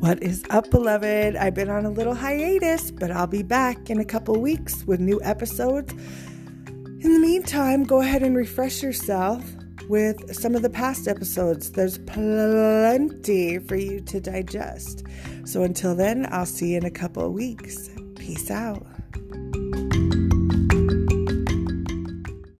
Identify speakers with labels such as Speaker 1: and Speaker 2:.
Speaker 1: What is up, beloved? I've been on a little hiatus, but I'll be back in a couple weeks with new episodes. In the meantime, go ahead and refresh yourself with some of the past episodes. There's plenty for you to digest. So until then, I'll see you in a couple of weeks. Peace out.